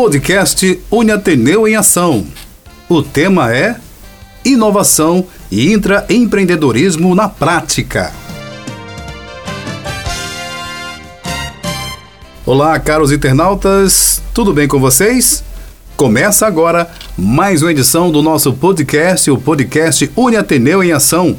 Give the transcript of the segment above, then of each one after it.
Podcast Uniateneu em Ação. O tema é Inovação e Intraempreendedorismo na Prática. Olá, caros internautas, tudo bem com vocês? Começa agora mais uma edição do nosso podcast, o podcast Uniateneu em Ação,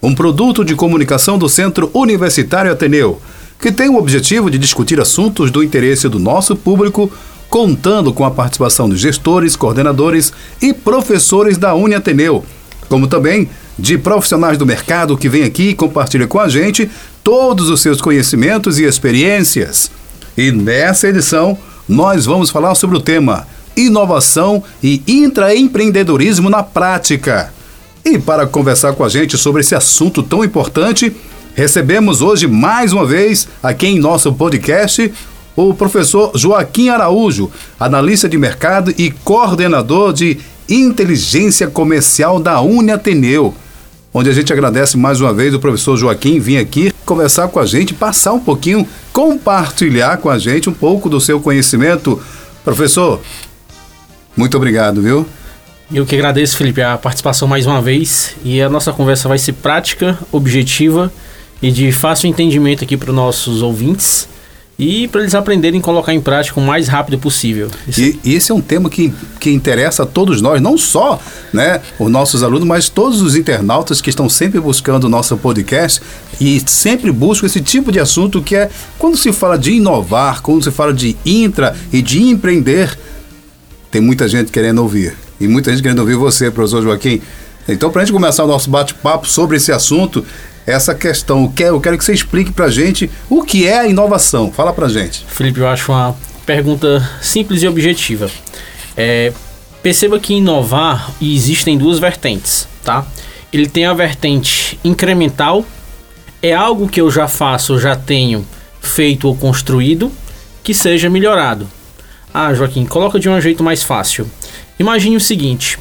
um produto de comunicação do Centro Universitário Ateneu, que tem o objetivo de discutir assuntos do interesse do nosso público contando com a participação de gestores, coordenadores e professores da Uniateneu, como também de profissionais do mercado que vêm aqui e compartilham com a gente todos os seus conhecimentos e experiências. E nessa edição, nós vamos falar sobre o tema Inovação e Intraempreendedorismo na Prática. E para conversar com a gente sobre esse assunto tão importante, recebemos hoje mais uma vez aqui em nosso podcast o professor Joaquim Araújo, analista de mercado e coordenador de inteligência comercial da Uniateneu, onde a gente agradece mais uma vez o professor Joaquim vir aqui conversar com a gente, passar um pouquinho, compartilhar com a gente um pouco do seu conhecimento. Professor, muito obrigado, viu? Eu que agradeço, Felipe, a participação mais uma vez e a nossa conversa vai ser prática, objetiva e de fácil entendimento aqui para os nossos ouvintes e para eles aprenderem a colocar em prática o mais rápido possível. E, e, esse é um tema que, que interessa a todos nós, não só né, os nossos alunos, mas todos os internautas que estão sempre buscando o nosso podcast e sempre buscam esse tipo de assunto que é quando se fala de inovar, quando se fala de intra e de empreender, tem muita gente querendo ouvir. E muita gente querendo ouvir você, professor Joaquim. Então, para a gente começar o nosso bate-papo sobre esse assunto, essa questão. Eu quero que você explique para gente o que é a inovação. Fala para gente. Felipe, eu acho uma pergunta simples e objetiva. É, perceba que inovar existem duas vertentes, tá? Ele tem a vertente incremental, é algo que eu já faço, já tenho feito ou construído, que seja melhorado. Ah, Joaquim, coloca de um jeito mais fácil. Imagine o seguinte: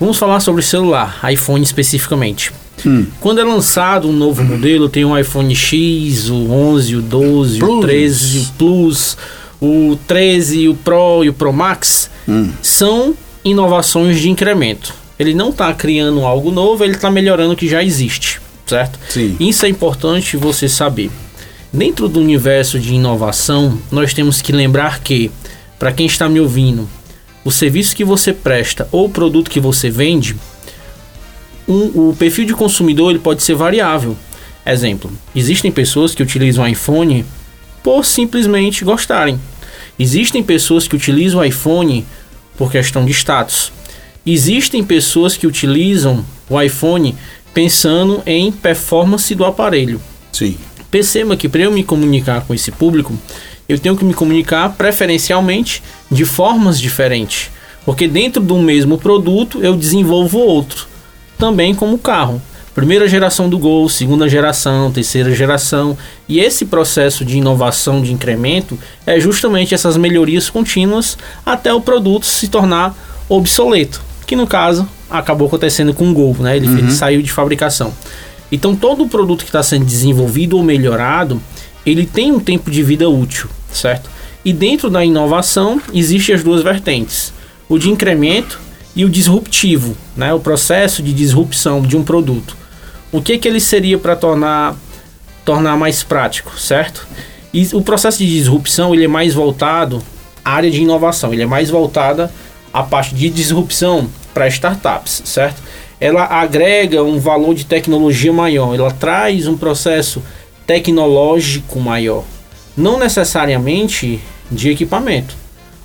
vamos falar sobre celular, iPhone especificamente. Hum. Quando é lançado um novo modelo, tem um iPhone X, o 11, o 12, Plus. o 13, o Plus, o 13, o Pro e o Pro Max, hum. são inovações de incremento. Ele não está criando algo novo, ele está melhorando o que já existe, certo? Sim. Isso é importante você saber. Dentro do universo de inovação, nós temos que lembrar que, para quem está me ouvindo, o serviço que você presta ou o produto que você vende um, o perfil de consumidor ele pode ser variável. Exemplo, existem pessoas que utilizam o iPhone por simplesmente gostarem. Existem pessoas que utilizam o iPhone por questão de status. Existem pessoas que utilizam o iPhone pensando em performance do aparelho. Sim. Perceba que para eu me comunicar com esse público, eu tenho que me comunicar preferencialmente de formas diferentes. Porque dentro do mesmo produto eu desenvolvo outro também como carro. Primeira geração do Gol, segunda geração, terceira geração. E esse processo de inovação, de incremento, é justamente essas melhorias contínuas até o produto se tornar obsoleto. Que no caso acabou acontecendo com o Gol, né? Ele, uhum. ele saiu de fabricação. Então todo o produto que está sendo desenvolvido ou melhorado, ele tem um tempo de vida útil, certo? E dentro da inovação existem as duas vertentes: o de incremento e o disruptivo, né? o processo de disrupção de um produto. O que, que ele seria para tornar, tornar mais prático, certo? E o processo de disrupção ele é mais voltado à área de inovação, ele é mais voltada à parte de disrupção para startups, certo? Ela agrega um valor de tecnologia maior, ela traz um processo tecnológico maior, não necessariamente de equipamento,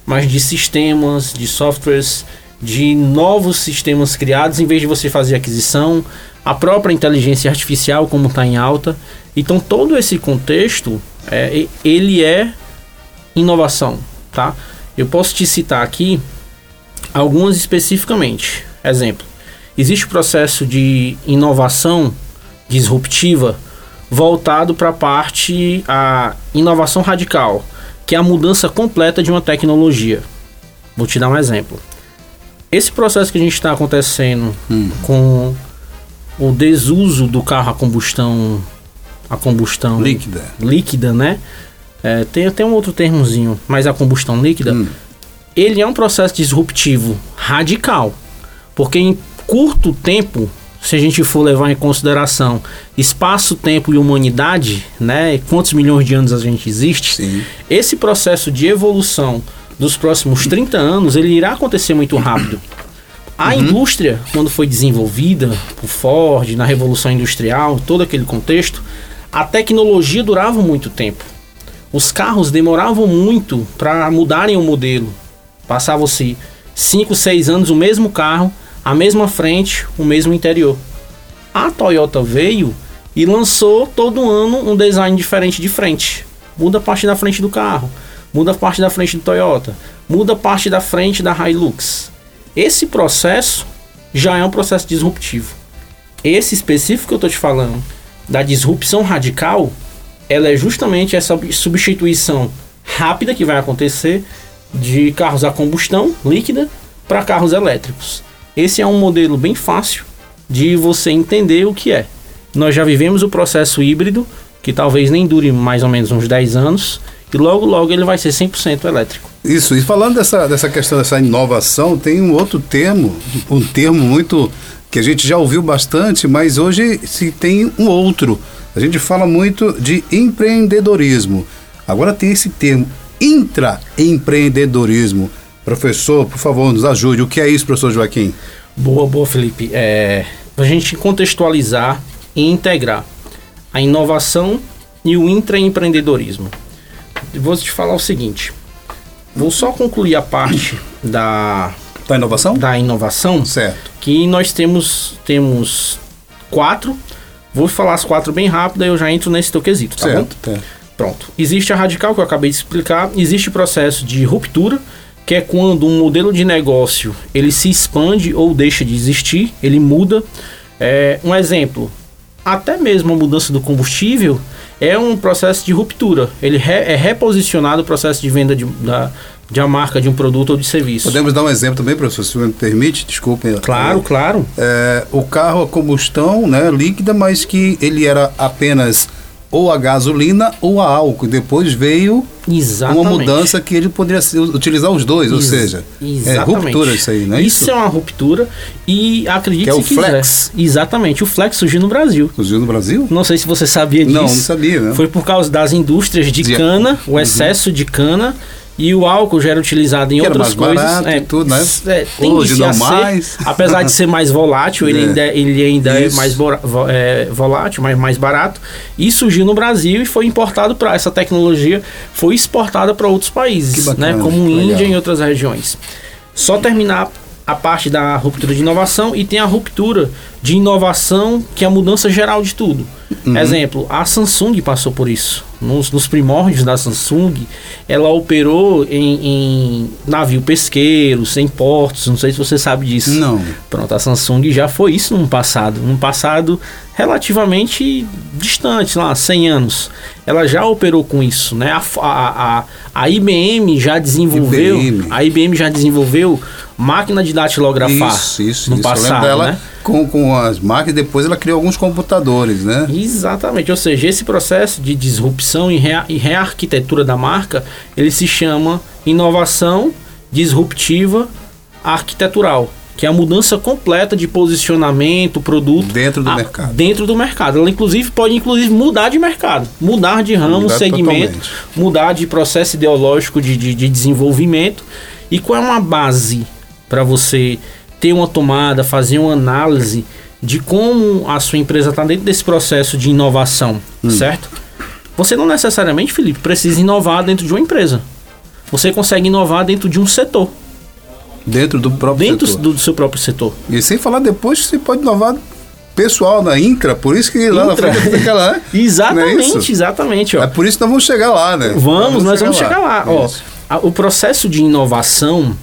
mas de sistemas, de softwares, de novos sistemas criados, em vez de você fazer aquisição, a própria inteligência artificial como está em alta. Então todo esse contexto, é, ele é inovação, tá? Eu posso te citar aqui algumas especificamente. Exemplo, existe o processo de inovação disruptiva voltado para a parte a inovação radical, que é a mudança completa de uma tecnologia. Vou te dar um exemplo. Esse processo que a gente está acontecendo hum. com o desuso do carro a combustão a combustão líquida, líquida né? É, tem até um outro termozinho, mas a combustão líquida. Hum. ele é um processo disruptivo radical, porque em curto tempo, se a gente for levar em consideração espaço, tempo e humanidade, né, quantos milhões de anos a gente existe, Sim. esse processo de evolução dos próximos 30 anos, ele irá acontecer muito rápido. A indústria, quando foi desenvolvida por Ford, na Revolução Industrial, todo aquele contexto, a tecnologia durava muito tempo. Os carros demoravam muito para mudarem o modelo. Passavam-se 5, 6 anos o mesmo carro, a mesma frente, o mesmo interior. A Toyota veio e lançou todo ano um design diferente de frente. Muda a parte da frente do carro, muda a parte da frente do Toyota, muda a parte da frente da Hilux. Esse processo já é um processo disruptivo. Esse específico que eu estou te falando, da disrupção radical, ela é justamente essa substituição rápida que vai acontecer de carros a combustão líquida para carros elétricos. Esse é um modelo bem fácil de você entender o que é. Nós já vivemos o processo híbrido, que talvez nem dure mais ou menos uns 10 anos, e logo logo ele vai ser 100% elétrico. Isso, e falando dessa, dessa questão dessa inovação, tem um outro termo, um termo muito que a gente já ouviu bastante, mas hoje se tem um outro. A gente fala muito de empreendedorismo. Agora tem esse termo, intraempreendedorismo. Professor, por favor, nos ajude. O que é isso, professor Joaquim? Boa, boa, Felipe. É, a gente contextualizar e integrar a inovação e o intraempreendedorismo. Vou te falar o seguinte. Vou só concluir a parte da, Da inovação? da inovação, Certo. que nós temos temos quatro. Vou falar as quatro bem rápido, aí eu já entro nesse teu quesito, tá bom? certo. é. Pronto. Existe a radical que eu acabei de explicar, existe o processo de ruptura, que é quando um modelo de negócio ele se expande ou deixa de existir, ele muda. É, um exemplo, até mesmo a mudança do combustível é um processo de ruptura. Ele re- é reposicionado o processo de venda de, da, de uma marca, de um produto ou de serviço. Podemos dar um exemplo também, professor, se me permite? Desculpe. Claro, claro. É, o carro a combustão né, líquida, mas que ele era apenas ou a gasolina ou a álcool. Depois veio Exatamente. uma mudança que ele poderia utilizar os dois, ou Ex- seja, é exatamente. ruptura isso aí, não é isso? Isso é uma ruptura e acredite Que é o quiser. flex. Exatamente, o flex surgiu no Brasil. Surgiu no Brasil? Não sei se você sabia disso. Não, não sabia, né? Foi por causa das indústrias de Dizia- cana, o excesso de cana. E o álcool já era utilizado em Que outras coisas. barato e tudo, né? é, Hoje não ser, mais. Apesar de ser mais volátil, ele É. ainda, ele ainda é mais vo- é, volátil, mas mais barato. E surgiu no Brasil e foi importado para essa tecnologia, foi exportada para outros países, bacana, né? Como que legal. Índia e outras regiões. Só terminar a parte da ruptura de inovação e tem a ruptura de inovação, que é a mudança geral de tudo. Uhum. Exemplo, a Samsung passou por isso. Nos, nos primórdios da Samsung, ela operou em, em navio pesqueiros, em portos, não sei se você sabe disso. Não. Pronto, a Samsung já foi isso num passado, num passado relativamente distante, lá, 100 anos. Ela já operou com isso, né? A, a, a, a IBM já desenvolveu, IBM. a IBM já desenvolveu máquina de datilografar Isso, isso, no isso. Passado, né? Com, com as máquinas, depois ela criou alguns computadores, né? Exatamente, ou seja, esse processo de disrupção e, rea e rearquitetura da marca, ele se chama inovação disruptiva arquitetural, que é a mudança completa de posicionamento, produto Dentro do a- mercado. Dentro do mercado. Ela inclusive pode inclusive mudar de mercado, mudar de ramo, Mudar segmento, totalmente. mudar de processo ideológico de, de, de desenvolvimento. E qual é uma base para você ter uma tomada, fazer uma análise de como a sua empresa está dentro desse processo de inovação, Hum. certo? Você não necessariamente, Felipe, precisa inovar dentro de uma empresa. Você consegue inovar dentro de um setor, Dentro do próprio dentro setor. do, do seu próprio setor. E sem falar depois você pode inovar pessoal na Intra, por isso que lá Intra. na frente fica lá. Não é Exatamente, isso? exatamente. Ó. É por isso que nós vamos chegar lá, né? Vamos, nós vamos chegar lá. Ó, Isso. a- o processo de inovação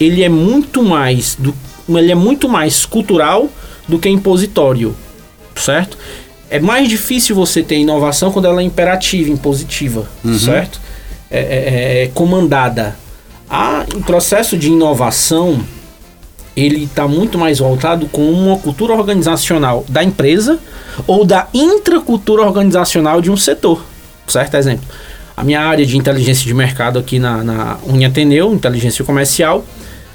ele é muito mais do, ele é muito mais cultural do que impositório, certo? É mais difícil você ter inovação quando ela é imperativa, impositiva, Uhum. certo? É, é- é comandada. A, o processo de inovação ele está muito mais voltado com uma cultura organizacional da empresa ou da intracultura organizacional de um setor, certo? Exemplo. a minha área de inteligência de mercado aqui na, na Uniateneu, inteligência comercial,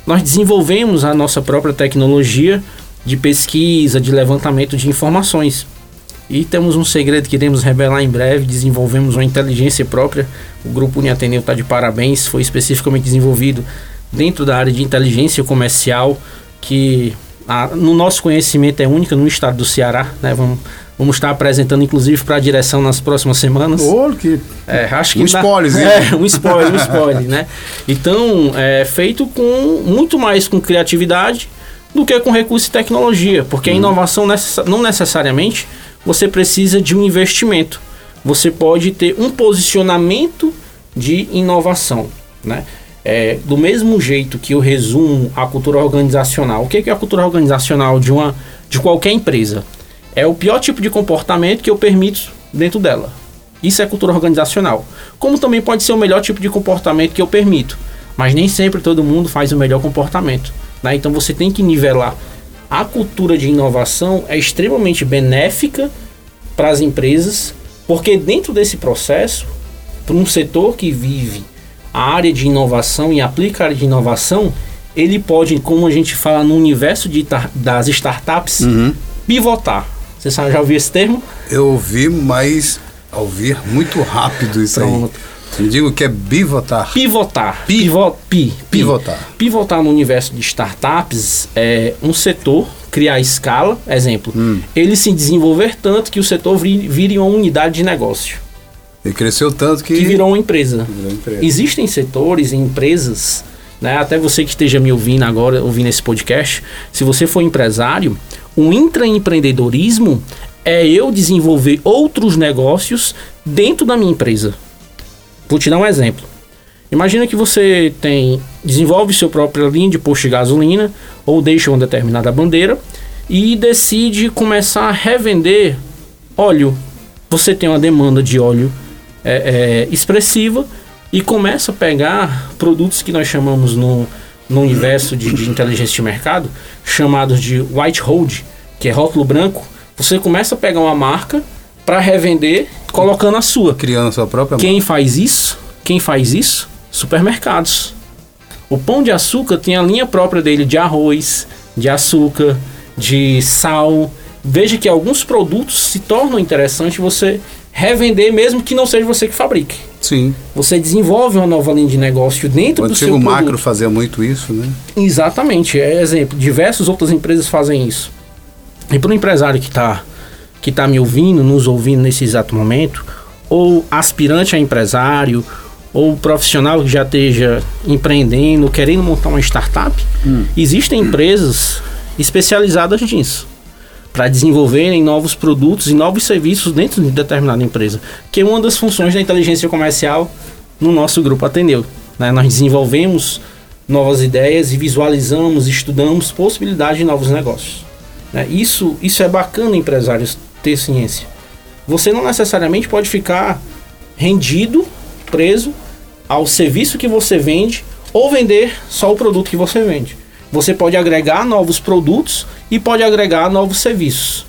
nós desenvolvemos a nossa própria tecnologia de pesquisa, de levantamento de informações. E temos um segredo que iremos revelar em breve, desenvolvemos uma inteligência própria. O grupo Uniateneu está de parabéns, foi especificamente desenvolvido dentro da área de inteligência comercial, que a, no nosso conhecimento é única no estado do Ceará. Né? Vamos, vamos estar apresentando, inclusive, para a direção nas próximas semanas. Oh, que... É, acho que um dá- spoiler, É, um spoiler, um spoiler, né? Então, é feito com muito mais com criatividade do que com recurso e tecnologia, porque a inovação necessa- não necessariamente você precisa de um investimento. Você pode ter um posicionamento de inovação, né? É, do mesmo jeito que eu resumo a cultura organizacional. O que que é a cultura organizacional de uma de qualquer empresa? É o pior tipo de comportamento que eu permito dentro dela. Isso é cultura organizacional. Como também pode ser o melhor tipo de comportamento que eu permito. Mas nem sempre todo mundo faz o melhor comportamento. né? Então você tem que nivelar. A cultura de inovação é extremamente benéfica para as empresas, porque dentro desse processo, para um setor que vive a área de inovação e aplica a área de inovação, ele pode, como a gente fala no universo de das startups, pivotar. Você já ouviu esse termo? Eu ouvi, mas ouvir muito rápido isso Pronto. aí. Me digo que é bivotar. Pivotar. Pi- Pivo- pi, pi. Pivotar. Pivotar no universo de startups é um setor criar escala, exemplo, Hum. ele se desenvolver tanto que o setor vi- vire uma unidade de negócio, Ele cresceu tanto que. que virou uma empresa. Virou empresa. Existem setores, empresas, né, até você que esteja me ouvindo agora, ouvindo esse podcast, se você for empresário, o intraempreendedorismo é eu desenvolver outros negócios dentro da minha empresa. Vou te dar um exemplo. Imagina que você tem desenvolve sua própria linha de posto de gasolina ou deixa uma determinada bandeira e decide começar a revender óleo. Você tem uma demanda de óleo é, é, expressiva e começa a pegar produtos que nós chamamos no, no universo de, de inteligência de mercado, chamados de white hold, que é rótulo branco. Você começa a pegar uma marca para revender colocando a sua. Criando sua própria Quem faz isso? Quem faz isso? Supermercados. O pão de açúcar tem a linha própria dele de arroz, de açúcar, de sal. Veja que alguns produtos se tornam interessantes você revender mesmo que não seja você que fabrique. Sim. Você desenvolve uma nova linha de negócio dentro O do seu antigo produto. macro fazia muito isso, né? Exatamente, é exemplo. Diversas outras empresas fazem isso. E para o empresário que está que tá me ouvindo, nos ouvindo nesse exato momento, ou aspirante a empresário, ou profissional que já esteja empreendendo, querendo montar uma startup, existem empresas especializadas nisso para desenvolverem novos produtos e novos serviços dentro de determinada empresa, que é uma das funções da inteligência comercial no nosso grupo atendeu. né? Nós desenvolvemos novas ideias e visualizamos, estudamos possibilidades de novos negócios. né? Isso, isso é bacana, empresários, ter ciência. Você não necessariamente pode ficar rendido, preso ao serviço que você vende ou vender só o produto que você vende. Você pode agregar novos produtos e pode agregar novos serviços.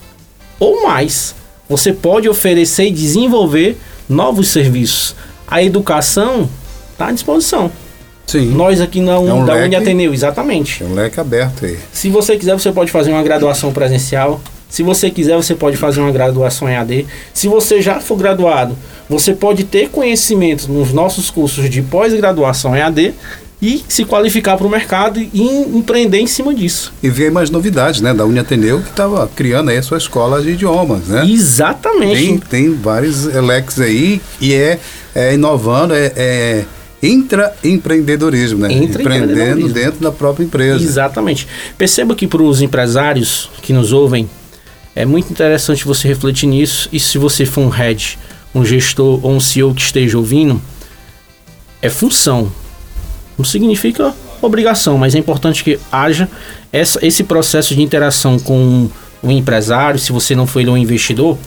Ou mais, você pode oferecer e desenvolver novos serviços. A educação está à disposição. Sim. Nós aqui na É um da leque. Uniateneu, exatamente. É um leque aberto aí. Se você quiser, você pode fazer uma graduação presencial. Se você quiser, você pode fazer uma graduação EAD. Se você já for graduado, você pode ter conhecimento nos nossos cursos de pós-graduação EAD e se qualificar para o mercado e em- empreender em cima disso. E ver mais novidades, né? Da Uniateneu, que estava criando aí a sua escola de idiomas, né? Exatamente. Tem, tem vários elex aí e é, é inovando, é, é intraempreendedorismo, né? Intraempreendedorismo. Empreendendo dentro da própria empresa. Exatamente. Perceba que para os empresários que nos ouvem, é muito interessante você refletir nisso. E se você for um head, um gestor ou um CEO que esteja ouvindo, é função. Não significa obrigação, mas é importante que haja essa, esse processo de interação com o empresário, se você não for ele um investidor,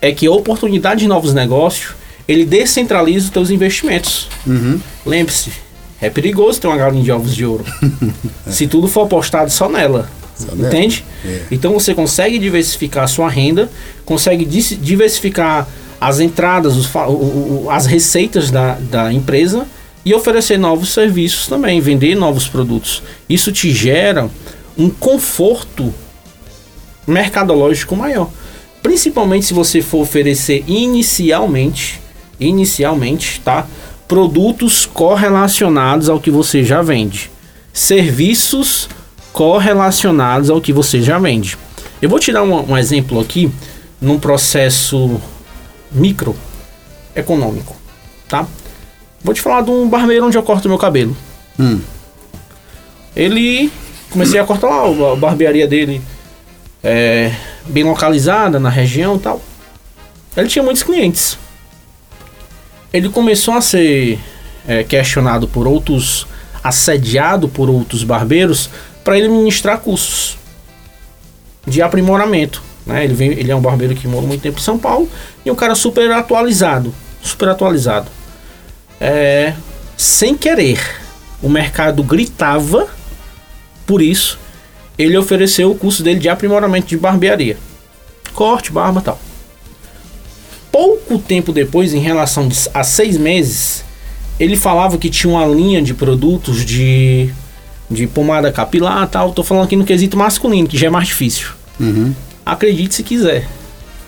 é que a oportunidade de novos negócios, ele descentraliza os teus investimentos. Uhum. Lembre-se, é perigoso ter uma galinha de ovos de ouro. Se tudo for apostado só nela. Só nela. entende? É. Então você consegue diversificar a sua renda, consegue diversificar as entradas, os, o, o, as receitas da, da empresa e oferecer novos serviços também, vender novos produtos. Isso te gera um conforto mercadológico maior. Principalmente se você for oferecer inicialmente, inicialmente, tá? Produtos correlacionados ao que você já vende. Serviços correlacionados ao que você já vende. Eu vou tirar um, um exemplo aqui num processo micro econômico, tá? Vou te falar de um barbeiro onde eu corto meu cabelo. Hum. Ele comecei a cortar lá a barbearia dele é, bem localizada na região e tal. Ele tinha muitos clientes. Ele começou a ser é, questionado por outros, assediado por outros barbeiros para ele ministrar cursos de aprimoramento. Né? Ele, vem, ele é um barbeiro que mora muito tempo em São Paulo e um cara super atualizado. Super atualizado. É, sem querer, o mercado gritava por isso. Ele ofereceu o curso dele de aprimoramento de barbearia. Corte, barba tal. Pouco tempo depois, em relação a seis meses, ele falava que tinha uma linha de produtos de, de pomada capilar tal. Tô falando aqui no quesito masculino, que já é mais difícil. Uhum. Acredite se quiser.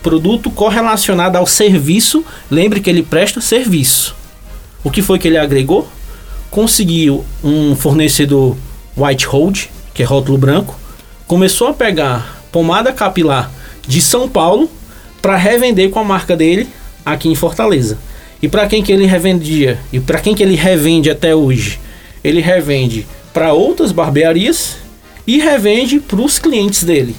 Produto correlacionado ao serviço. Lembre que ele presta serviço. O que foi que ele agregou? Conseguiu um fornecedor white hold, que é rótulo branco. Começou a pegar pomada capilar de São Paulo para revender com a marca dele aqui em Fortaleza. E para quem que ele revendia? E para quem que ele revende até hoje? Ele revende para outras barbearias e revende para os clientes dele.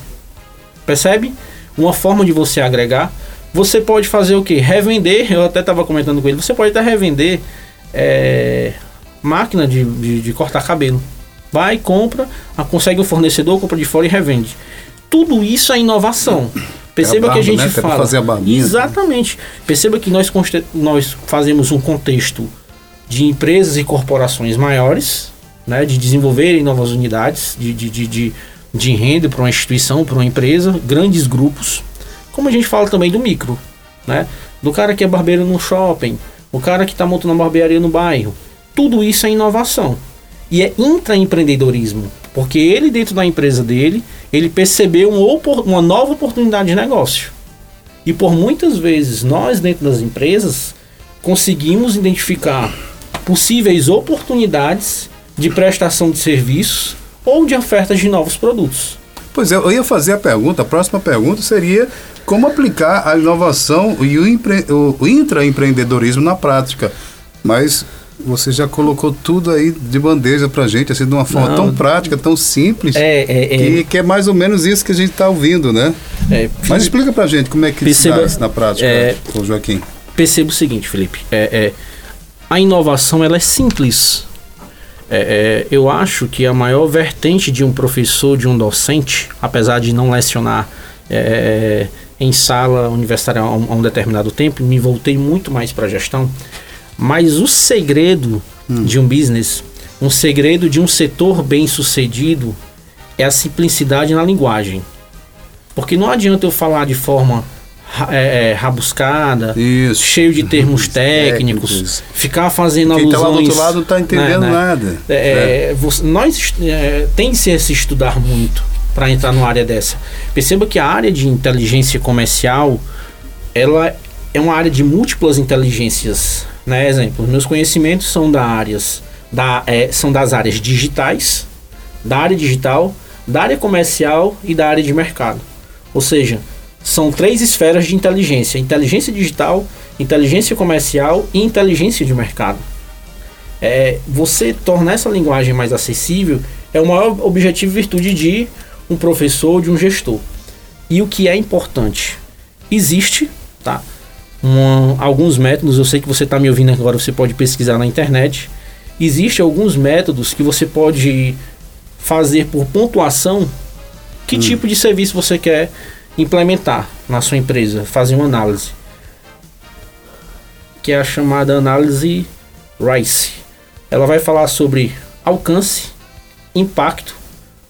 Percebe? Uma forma de você agregar. Você pode fazer o que? Revender. Eu até estava comentando com ele. Você pode até revender é, máquina de, de, de, cortar cabelo. Vai, compra, consegue um fornecedor, compra de fora e revende. Tudo isso é inovação. Perceba é barba, que a gente né? fala. Fazer a Exatamente. Perceba que nós, nós fazemos um contexto de empresas e corporações maiores, né, de desenvolverem novas unidades, de, de, de, de de renda para uma instituição, para uma empresa, grandes grupos, como a gente fala também do micro, né? Do cara que é barbeiro no shopping, o cara que está montando uma barbearia no bairro. Tudo isso é inovação. E é intraempreendedorismo, porque ele dentro da empresa dele, ele percebeu uma, uma nova oportunidade de negócio. E por muitas vezes nós dentro das empresas conseguimos identificar possíveis oportunidades de prestação de serviços ou de ofertas de novos produtos. Pois é, eu ia fazer a pergunta, a próxima pergunta seria como aplicar a inovação e o, empre, o intraempreendedorismo na prática. Mas você já colocou tudo aí de bandeja pra gente, assim, de uma forma Não, tão prática, tão simples, é, é, é, que, que, é mais ou menos isso que a gente está ouvindo, né? É, Mas explica pra gente como é que perceba, isso na prática, é, Joaquim. Perceba o seguinte, Felipe, é, é, a inovação ela é simples, é, é, eu acho que a maior vertente de um professor, de um docente, apesar de não lecionar é, em sala universitária a um, a um, determinado tempo, me voltei muito mais para a gestão. Mas o segredo hum. de um business, um segredo de um setor bem sucedido, é a simplicidade na linguagem. Porque não adianta eu falar de forma é, é, rabuscada, Isso. cheio de termos técnicos, técnicos, ficar fazendo Quem alusões... Quem está lá do outro lado não está entendendo né, né? nada. É, é. Você, nós é, tem que se estudar muito para entrar numa área dessa. Perceba que a área de inteligência comercial, ela é uma área de múltiplas inteligências. Né? Exemplo, meus conhecimentos são da áreas da, é, são das áreas digitais, da área digital, da área comercial e da área de mercado. Ou seja, são três esferas de inteligência: inteligência digital, inteligência comercial e inteligência de mercado. É, você tornar essa linguagem mais acessível é o maior objetivo e virtude de um professor, de um gestor. E o que é importante? Existe, tá? Um, alguns métodos, eu sei que você está me ouvindo agora, você pode pesquisar na internet. Existem alguns métodos que você pode fazer por pontuação que hum. tipo de serviço você quer implementar na sua empresa, fazer uma análise, que é a chamada análise RICE. Ela vai falar sobre alcance, impacto,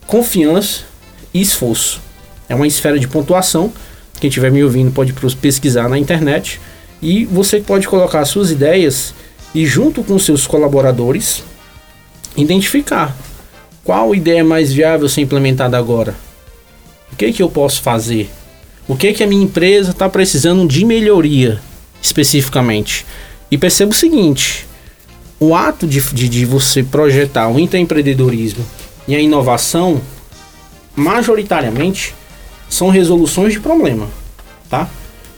confiança e esforço. É uma esfera de pontuação. Quem estiver me ouvindo pode pesquisar na internet E você pode colocar suas ideias e junto com seus colaboradores identificar qual ideia é mais viável ser implementada agora. O que que eu posso fazer? O que que a minha empresa está precisando de melhoria especificamente? E perceba o seguinte: o ato de, de, de você projetar o intraempreendedorismo e a inovação, majoritariamente, são resoluções de problema, tá?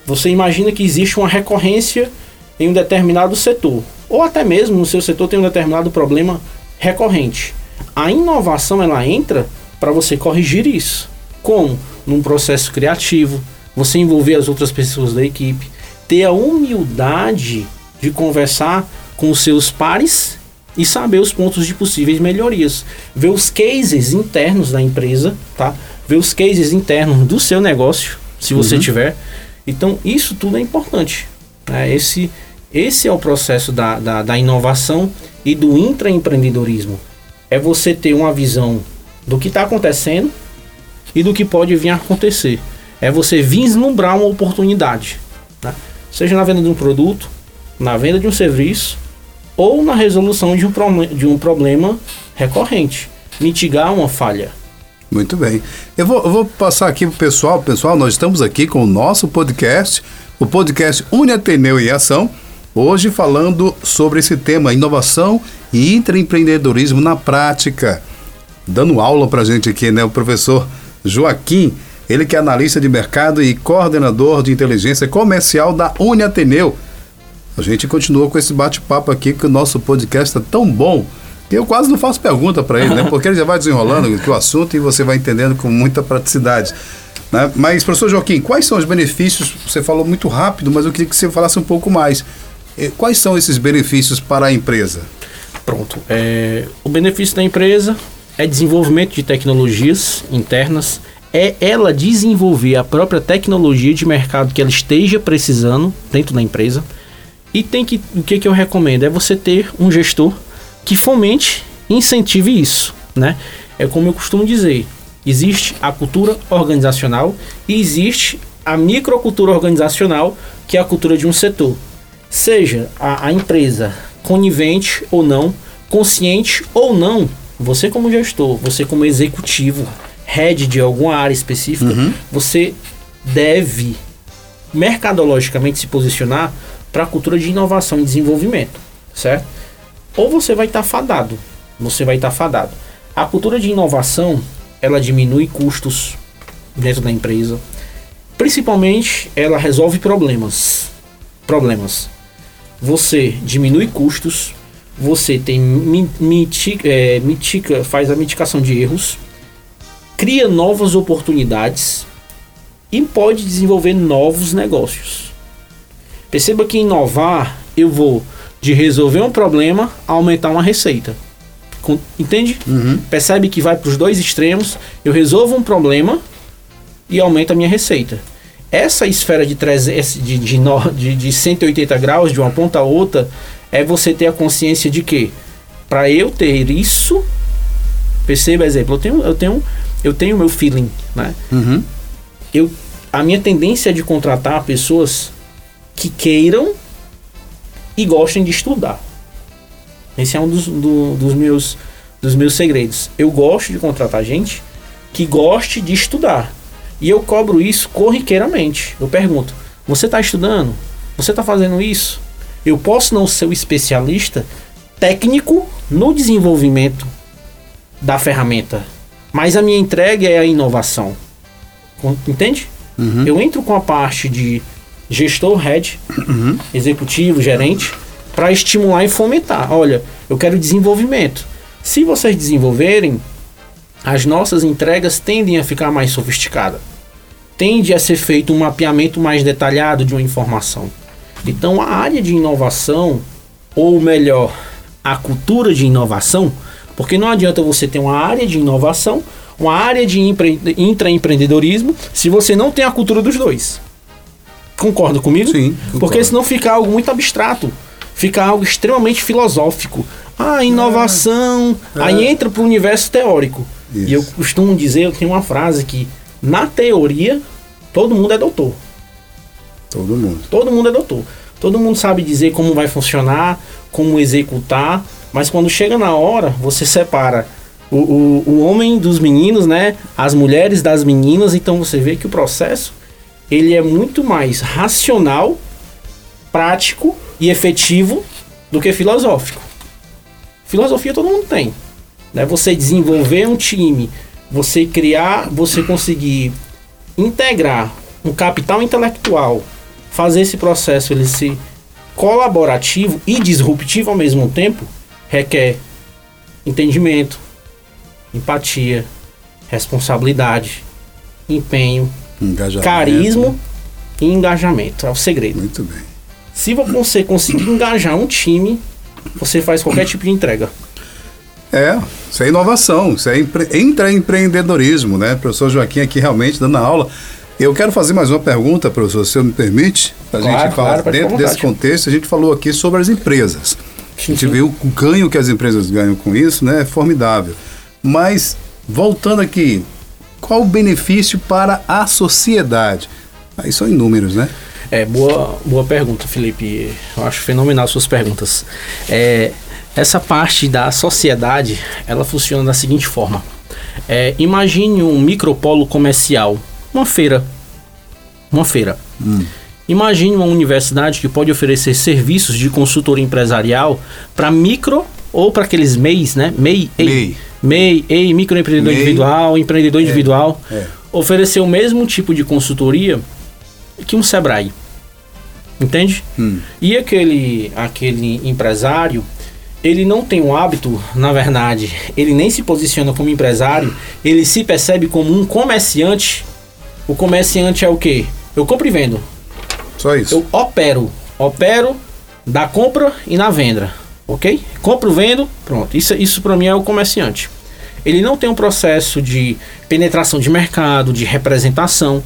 Você imagina que existe uma recorrência em um determinado setor, ou até mesmo no seu setor tem um determinado problema recorrente. A inovação ela entra para você corrigir isso. Como? Num processo criativo, você envolver as outras pessoas da equipe, ter a humildade de conversar com os seus pares e saber os pontos de possíveis melhorias. Ver os cases internos da empresa, tá? Ver os cases internos do seu negócio, se você uhum. tiver. Então, isso tudo é importante. Né? Esse, esse é o processo da, da, da inovação e do intraempreendedorismo. É você ter uma visão do que está acontecendo e do que pode vir a acontecer. É você vislumbrar uma oportunidade. Né? Seja na venda de um produto, na venda de um serviço ou na resolução de um, de um problema recorrente, mitigar uma falha. Muito bem. Eu vou, eu vou passar aqui para o pessoal. Pessoal, nós estamos aqui com o nosso podcast, o podcast Uniateneu em Ação, hoje falando sobre esse tema, inovação e intraempreendedorismo na prática. Dando aula para a gente aqui, né, o professor Joaquim, ele que é analista de mercado e coordenador de inteligência comercial da Uniateneu. A gente continua com esse bate-papo aqui, que o nosso podcast está tão bom. que Eu quase não faço pergunta para ele, né? Porque ele já vai desenrolando o assunto e você vai entendendo com muita praticidade. Né? Mas, professor Joaquim, quais são os benefícios? Você falou muito rápido, mas eu queria que você falasse um pouco mais. Quais são esses benefícios para a empresa? Pronto. É, o benefício da empresa é desenvolvimento de tecnologias internas, é ela desenvolver a própria tecnologia de mercado que ela esteja precisando dentro da empresa e tem que o que, que eu recomendo é você ter um gestor que fomente e incentive isso, né? É como eu costumo dizer, existe a cultura organizacional e existe a microcultura organizacional, que é a cultura de um setor. Seja a, a empresa conivente ou não, consciente ou não, você como gestor, você como executivo, head de alguma área específica, uhum. você deve mercadologicamente se posicionar para a cultura de inovação e desenvolvimento, certo? Ou você vai estar tá fadado, você vai estar tá fadado. A cultura de inovação, ela diminui custos dentro da empresa. Principalmente, ela resolve problemas. Problemas. Você diminui custos, você tem mitica, é, mitica, faz a mitigação de erros, cria novas oportunidades e pode desenvolver novos negócios. Perceba que inovar, eu vou de resolver um problema a aumentar uma receita. Entende? Uhum. Percebe que vai para os dois extremos. Eu resolvo um problema e aumento a minha receita. Essa esfera de, 300, de, de, de, de 180 graus, de uma ponta a outra, é você ter a consciência de que, para eu ter isso, perceba, exemplo, eu tenho, eu tenho, eu tenho meu feeling, né? Uhum. Eu, a minha tendência de contratar pessoas que queiram e gostem de estudar. Esse é um dos, do, dos, meus, dos meus segredos. Eu gosto de contratar gente que goste de estudar. E eu cobro isso corriqueiramente. Eu pergunto: você está estudando? Você está fazendo isso? Eu posso não ser o especialista técnico no desenvolvimento da ferramenta, mas a minha entrega é a inovação. Entende? Uhum. Eu entro com a parte de gestor, head, uhum. executivo, gerente, para estimular e fomentar. Olha, eu quero desenvolvimento. Se vocês desenvolverem, as nossas entregas tendem a ficar mais sofisticadas. Tende a ser feito um mapeamento mais detalhado de uma informação. Então, a área de inovação, ou melhor, a cultura de inovação, porque não adianta você ter uma área de inovação, uma área de intraempreendedorismo, se você não tem a cultura dos dois. Concorda comigo? Sim. Concordo. Porque senão fica algo muito abstrato. Fica algo extremamente filosófico. Ah, inovação. É. Aí entra para o universo teórico. Isso. E eu costumo dizer, eu tenho uma frase que, na teoria, todo mundo é doutor. Todo mundo. Todo mundo é doutor. Todo mundo sabe dizer como vai funcionar, como executar, mas quando chega na hora, você separa o, o, o homem dos meninos, né? As mulheres das meninas, então você vê que o processo ele é muito mais racional, prático e efetivo do que filosófico. Filosofia todo mundo tem. Né? Você desenvolver um time, você criar, você conseguir integrar um capital intelectual, fazer esse processo ele ser colaborativo e disruptivo ao mesmo tempo, requer entendimento, empatia, responsabilidade, empenho, carisma e engajamento. É o segredo. Muito bem. Se você conseguir engajar um time, você faz qualquer tipo de entrega. É, isso é inovação, isso é empre intraempreendedorismo, né? Professor Joaquim aqui realmente dando aula. Eu quero fazer mais uma pergunta, professor, se eu me permite, a claro, gente falar claro, dentro desse contexto, a gente falou aqui sobre as empresas. A gente viu o ganho que as empresas ganham com isso, né? É formidável. Mas, voltando aqui, qual o benefício para a sociedade? Aí são inúmeros, né? É, boa, boa pergunta, Felipe. Eu acho fenomenal suas perguntas. É, essa parte da sociedade, ela funciona da seguinte forma. É, imagine um micropolo comercial, uma feira. Uma feira. Hum. Imagine uma universidade que pode oferecer serviços de consultoria empresarial para micro ou para aqueles MEIs, né? MEI, MEI, MEI, EI, microempreendedor MEI. individual, empreendedor é. individual. É. Oferecer o mesmo tipo de consultoria que um Sebrae. Entende? Hum. E aquele, aquele empresário, ele não tem o hábito, na verdade, ele nem se posiciona como empresário, ele se percebe como um comerciante. O comerciante é o quê? Eu compro e vendo. Só isso. Eu opero. Opero da compra e na venda. Ok? Compro, vendo, pronto. Isso, isso para mim é o comerciante. Ele não tem um processo de penetração de mercado, de representação.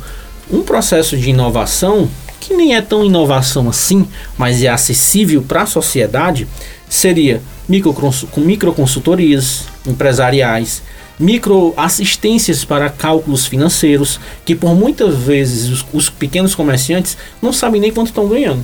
Um processo de inovação, que nem é tão inovação assim, mas é acessível para a sociedade, seria micro, com microconsultorias empresariais, microassistências para cálculos financeiros, que por muitas vezes os, os pequenos comerciantes não sabem nem quanto estão ganhando.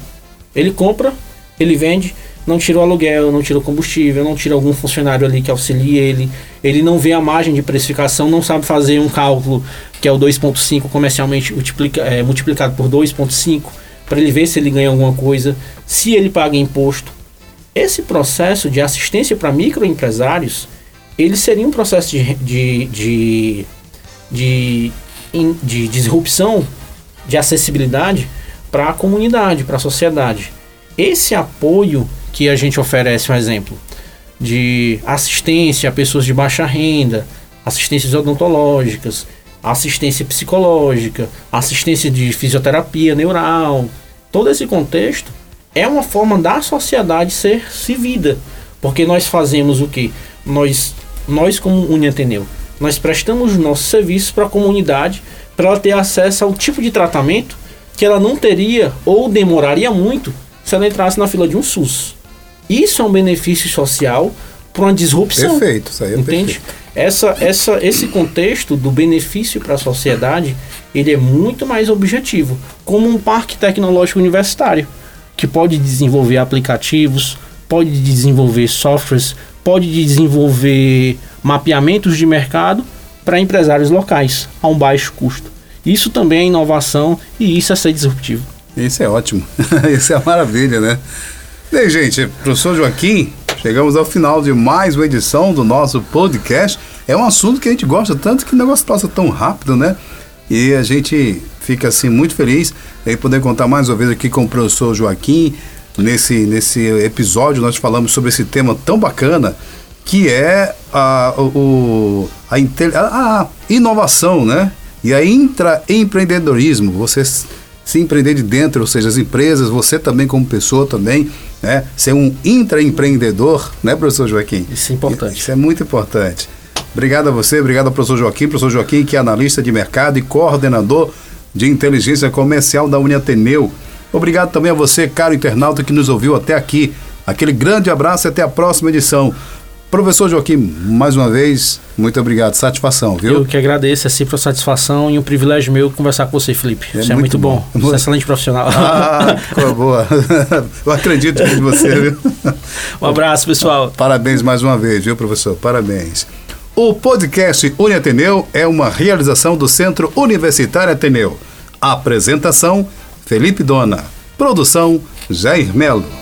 Ele compra, ele vende, não tira o aluguel, não tira o combustível, não tira algum funcionário ali que auxilie ele, ele não vê a margem de precificação, não sabe fazer um cálculo que é o 2.5 comercialmente multiplica, é, multiplicado por 2.5 para ele ver se ele ganha alguma coisa, se ele paga imposto. Esse processo de assistência para microempresários ele seria um processo de, de, de, de, de disrupção, de acessibilidade para a comunidade, para a sociedade. Esse apoio que a gente oferece, um exemplo, de assistência a pessoas de baixa renda, assistências odontológicas, assistência psicológica, assistência de fisioterapia neural, todo esse contexto é uma forma da sociedade ser civida, porque nós fazemos o que? Nós nós como Uniateneu, nós prestamos nossos serviços para a comunidade para ela ter acesso ao tipo de tratamento que ela não teria ou demoraria muito se ela entrasse na fila de um SUS. Isso é um benefício social para uma disrupção. Perfeito, isso aí é entende? Perfeito. Essa, essa, esse contexto do benefício para a sociedade ele é muito mais objetivo, como um parque tecnológico universitário que pode desenvolver aplicativos, pode desenvolver softwares, pode desenvolver mapeamentos de mercado para empresários locais a um baixo custo. Isso também é inovação e isso é ser disruptivo. Isso é ótimo. isso é maravilha, né? Bem, gente, professor Joaquim, chegamos ao final de mais uma edição do nosso podcast. É um assunto que a gente gosta tanto que o negócio passa tão rápido, né? E a gente fica assim muito feliz em poder contar mais uma vez aqui com o professor Joaquim, nesse, nesse episódio nós falamos sobre esse tema tão bacana que é a, o, a, a inovação, né? E a intraempreendedorismo, você se empreender de dentro, ou seja, as empresas, você também como pessoa também, né? Ser um intraempreendedor, né, professor Joaquim? Isso é importante. Isso é muito importante. Obrigado a você, obrigado ao professor Joaquim, professor Joaquim, que é analista de mercado e coordenador de inteligência comercial da Uniateneu. Obrigado também a você, caro internauta, que nos ouviu até aqui. Aquele grande abraço e até a próxima edição. Professor Joaquim, mais uma vez, muito obrigado. Satisfação, viu? Eu que agradeço, é sempre a satisfação e um privilégio meu conversar com você, Felipe. É você é muito muito bom. bom. Você é um excelente profissional. Ah, boa. Eu acredito em você, viu? um abraço, pessoal. Parabéns mais uma vez, viu, professor? Parabéns. O podcast Uniateneu é uma realização do Centro Universitário Ateneu. Apresentação: Felipe Dona. Produção: Jair Melo.